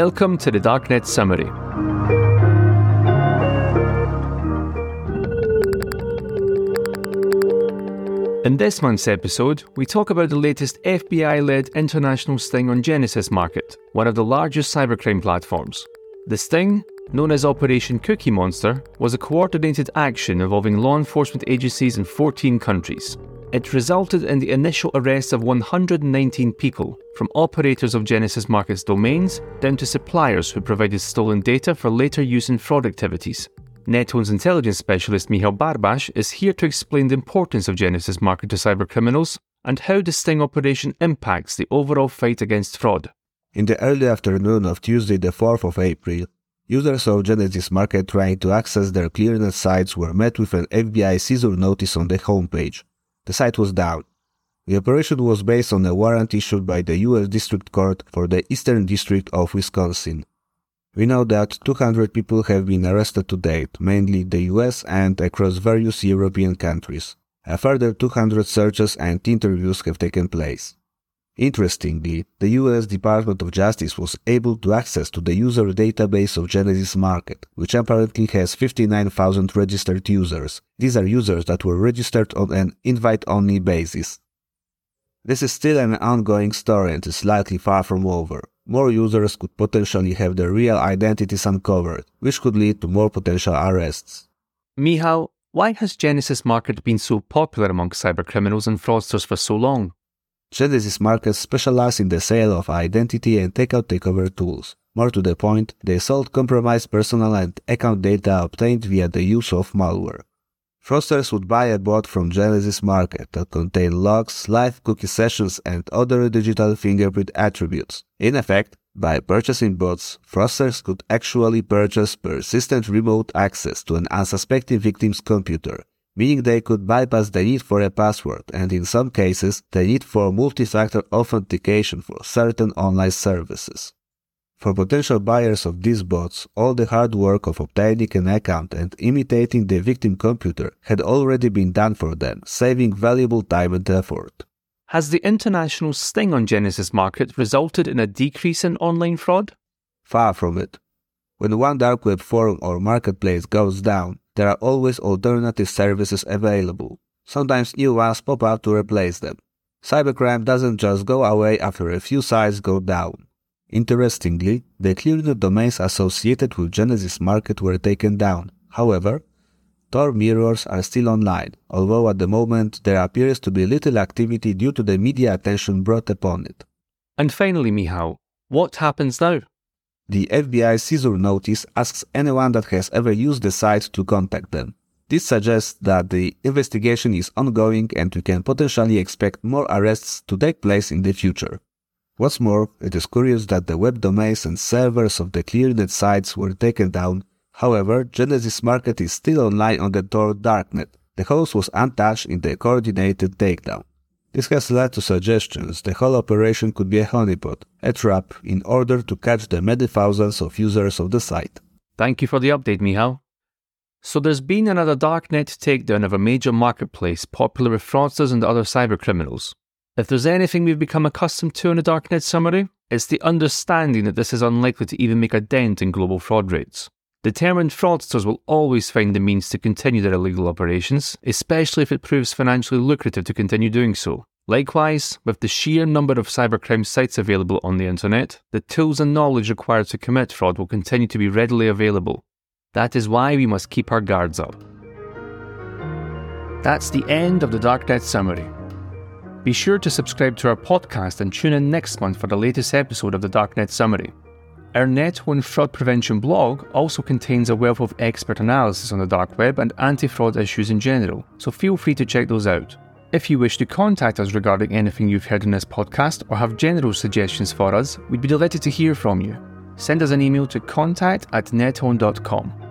Welcome to the Darknet Summary. In this month's episode, we talk about the latest FBI led international sting on Genesis Market, one of the largest cybercrime platforms. The sting, known as Operation Cookie Monster, was a coordinated action involving law enforcement agencies in 14 countries. It resulted in the initial arrest of 119 people, from operators of Genesis Markets domains down to suppliers who provided stolen data for later use in fraud activities. Nethone's intelligence specialist Michał Barbaś is here to explain the importance of Genesis Market to cybercriminals and how the sting operation impacts the overall fight against fraud. In the early afternoon of Tuesday, the 4th of April, users of Genesis Market trying to access their clearnet sites were met with an FBI seizure notice on the homepage. The site was down. The operation was based on a warrant issued by the U.S. District Court for the Eastern District of Wisconsin. We know that 200 people have been arrested to date, mainly the US and across various European countries. A further 200 searches and interviews have taken place. Interestingly, the US Department of Justice was able to access to the user database of Genesis Market, which apparently has 59,000 registered users. These are users that were registered on an invite-only basis. This is still an ongoing story and is likely far from over. More users could potentially have their real identities uncovered, which could lead to more potential arrests. Michał, why has Genesis Market been so popular among cybercriminals and fraudsters for so long? Genesis Markets specialize in the sale of identity and takeout takeover tools. More to the point, they sold compromised personal and account data obtained via the use of malware. Fraudsters would buy a bot from Genesis Market that contained logs, live cookie sessions, and other digital fingerprint attributes. In effect, by purchasing bots, fraudsters could actually purchase persistent remote access to an unsuspecting victim's computer, meaning they could bypass the need for a password and in some cases the need for multi-factor authentication for certain online services. For potential buyers of these bots, all the hard work of obtaining an account and imitating the victim computer had already been done for them, saving valuable time and effort. Has the international sting on Genesis Market resulted in a decrease in online fraud? Far from it. When one dark web forum or marketplace goes down, there are always alternative services available. Sometimes new ones pop up to replace them. Cybercrime doesn't just go away after a few sites go down. Interestingly, the clearnet domains associated with Genesis Market were taken down. However, Tor mirrors are still online, although at the moment there appears to be little activity due to the media attention brought upon it. And finally, Michał, what happens now? The FBI seizure notice asks anyone that has ever used the site to contact them. This suggests that the investigation is ongoing and we can potentially expect more arrests to take place in the future. What's more, it is curious that the web domains and servers of the ClearNet sites were taken down. However, Genesis Market is still online on the Tor darknet. The host was untouched in the coordinated takedown. This has led to suggestions the whole operation could be a honeypot, a trap, in order to catch the many thousands of users of the site. Thank you for the update, Michał. So there's been another darknet takedown of a major marketplace popular with fraudsters and other cybercriminals. If there's anything we've become accustomed to in the darknet summary, it's the understanding that this is unlikely to even make a dent in global fraud rates. Determined fraudsters will always find the means to continue their illegal operations, especially if it proves financially lucrative to continue doing so. Likewise, with the sheer number of cybercrime sites available on the internet, the tools and knowledge required to commit fraud will continue to be readily available. That is why we must keep our guards up. That's the end of the Darknet summary. Be sure to subscribe to our podcast and tune in next month for the latest episode of the Darknet summary. Our Nethone fraud prevention blog also contains a wealth of expert analysis on the dark web and anti fraud issues in general, so feel free to check those out. If you wish to contact us regarding anything you've heard in this podcast or have general suggestions for us, we'd be delighted to hear from you. Send us an email to contact at nethone.com.